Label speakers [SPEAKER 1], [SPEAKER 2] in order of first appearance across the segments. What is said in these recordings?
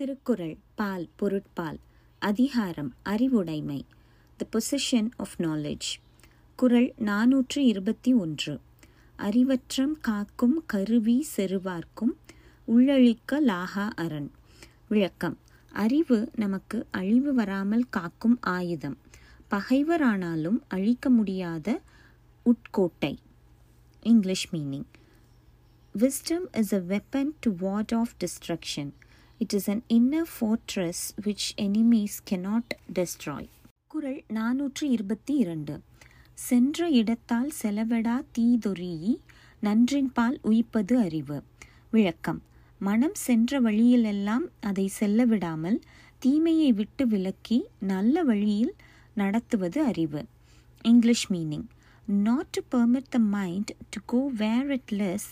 [SPEAKER 1] திருக்குறள் பால் பொருட்பால் அதிகாரம் அறிவுடைமை the position of knowledge குரல் நாநூற்று இருபத்தி ஒன்று அறிவற்றம் காக்கும் கருவி செருவார்க்கும் உள்ளழிக்க லாகா அரண் விளக்கம் அறிவு நமக்கு அழிவு வராமல் காக்கும் ஆயுதம் பகைவரானாலும் அழிக்க முடியாத உட்கோட்டை English meaning wisdom is a weapon to ward off destruction it is an inner fortress which enemies cannot destroy குரல் நானூற்று இருபத்தி இரண்டு சென்ற இடத்தால் செலவிடா தீதொறி நன்றின்பால் உயிப்பது அறிவு விளக்கம் மனம் சென்ற வழியிலெல்லாம் அதை செல்லவிடாமல் தீமையை விட்டு விலக்கி நல்ல வழியில் நடத்துவது அறிவு English meaning not to permit the mind to go where it lists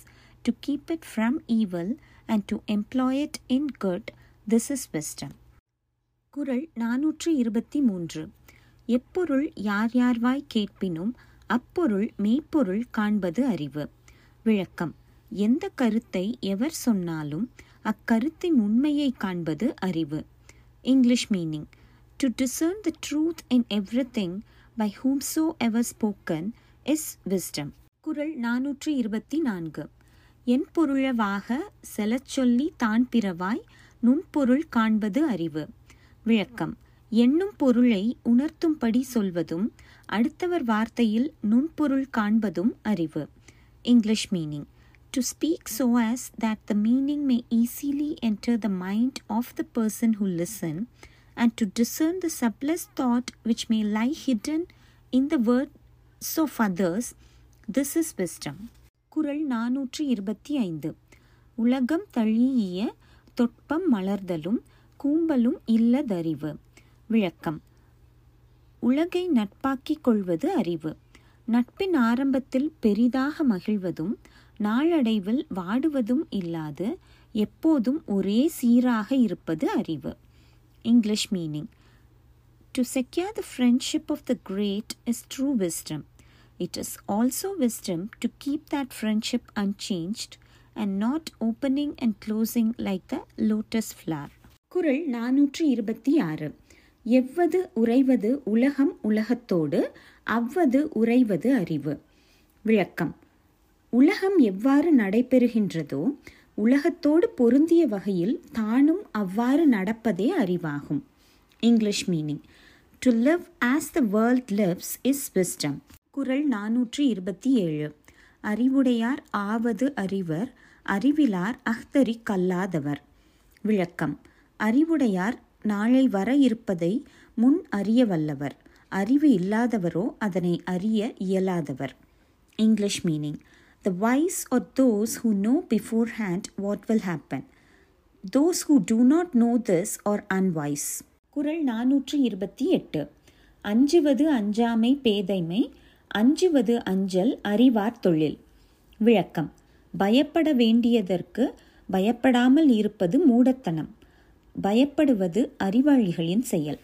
[SPEAKER 1] to keep it from evil and to employ it in good. This is wisdom குரல் நானூற்று இருபத்தி மூன்று எப்பொருள் யார் யார்வாய் கேட்பினும் அப்பொருள் மெய்ப்பொருள் காண்பது அறிவு விளக்கம் எந்த கருத்தை எவர் சொன்னாலும் அக்கருத்தின் உண்மையை காண்பது அறிவு English meaning to discern the truth in every thing by whomsoever spoken is wisdom குரல் நானூற்று இருபத்தி நான்கு என் பொருளவாக செலச்சொல்லி தான் பிறவாய் நுண்பொருள் காண்பது அறிவு விளக்கம் என்னும் பொருளை உணர்த்தும்படி சொல்வதும் அடுத்தவர் வார்த்தையில் நுண்பொருள் காண்பதும் அறிவு English meaning to speak so as that the meaning may easily enter the mind of the person who listen and to discern the surplus thought which may lie hidden in the words of others this is wisdom Thirukkural நானூற்றி இருபத்தி ஐந்து உலகம் தழியிய தொட்பம் மலர்தலும் கூம்பலும் இல்லதறிவு விளக்கம் உலகை நட்பாக்கிக் கொள்வது அறிவு நட்பின் ஆரம்பத்தில் பெரிதாக மகிழ்வதும் நாளடைவில் வாடுவதும் இல்லாது எப்போதும் ஒரே சீராக இருப்பது அறிவு English meaning to secure the friendship of the great is true wisdom It is also wisdom to keep that friendship unchanged and not opening and closing like the lotus flower. குரல் நானூற்றி இருபத்தி ஆறு எவ்வது உறைவது உலகம் உலகத்தோடு அவ்வது உறைவது அறிவு விளக்கம் உலகம் எவ்வாறு நடைபெறுகின்றதோ உலகத்தோடு பொருந்திய வகையில் தானும் அவ்வாறு நடப்பதே அறிவாகும் English meaning to live as the world lives is wisdom குரல் நாநூற்றி இருபத்தி ஏழு அறிவுடையார் ஆவது அறிவர் அறிவிலார் அஹ்தரி கல்லாதவர் விளக்கம் அறிவுடையார் நாளை வர இருப்பதை முன் அறிய வல்லவர் அறிவு இல்லாதவரோ அதனை அறிய இயலாதவர் English meaning the wise are those who know beforehand what will happen those who do not know this are unwise Kural நானூற்றி இருபத்தி எட்டு அஞ்சுவது அஞ்சாமை பேதைமை அஞ்சுவது அஞ்சல் அறிவார் தொழில் விளக்கம் பயப்பட வேண்டியதற்கு பயப்படாமல் இருப்பது மூடத்தனம் பயப்படுவது அறிவாளிகளின் செயல்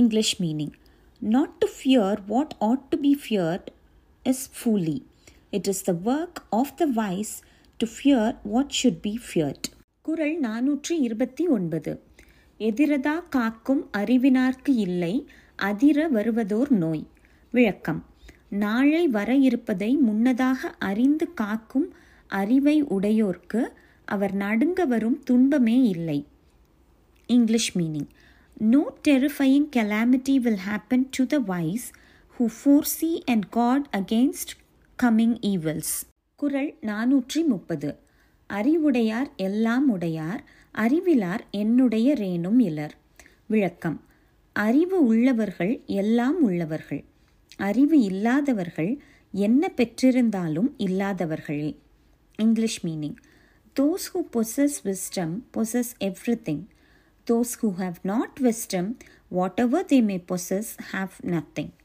[SPEAKER 1] English meaning not to fear what ought to be feared is folly it is the work of the wise to fear what should be feared Kural நானூற்றி இருபத்தி ஒன்பது எதிரதா காக்கும் அறிவினார்க்கு இல்லை அதிர வருவதோர் நோய் விளக்கம் நாளை வர இருப்பதை முன்னதாக அறிந்து காக்கும் அறிவை உடையோர்க்கு அவர் நடுங்க வரும் துன்பமே இல்லை English meaning no terrifying calamity will happen to the wise who foresee and guard against coming evils Kural நானூற்றி முப்பது அறிவுடையார் எல்லாம் உடையார் அறிவிலார் என்னுடைய ரேனும் இலர் விளக்கம் அறிவு உள்ளவர்கள் எல்லாம் உள்ளவர்கள் அறிவு இல்லாதவர்கள் என்ன பெற்றிருந்தாலும் இல்லாதவர்களே English meaning those who possess wisdom possess everything those who have not wisdom whatever they may possess have nothing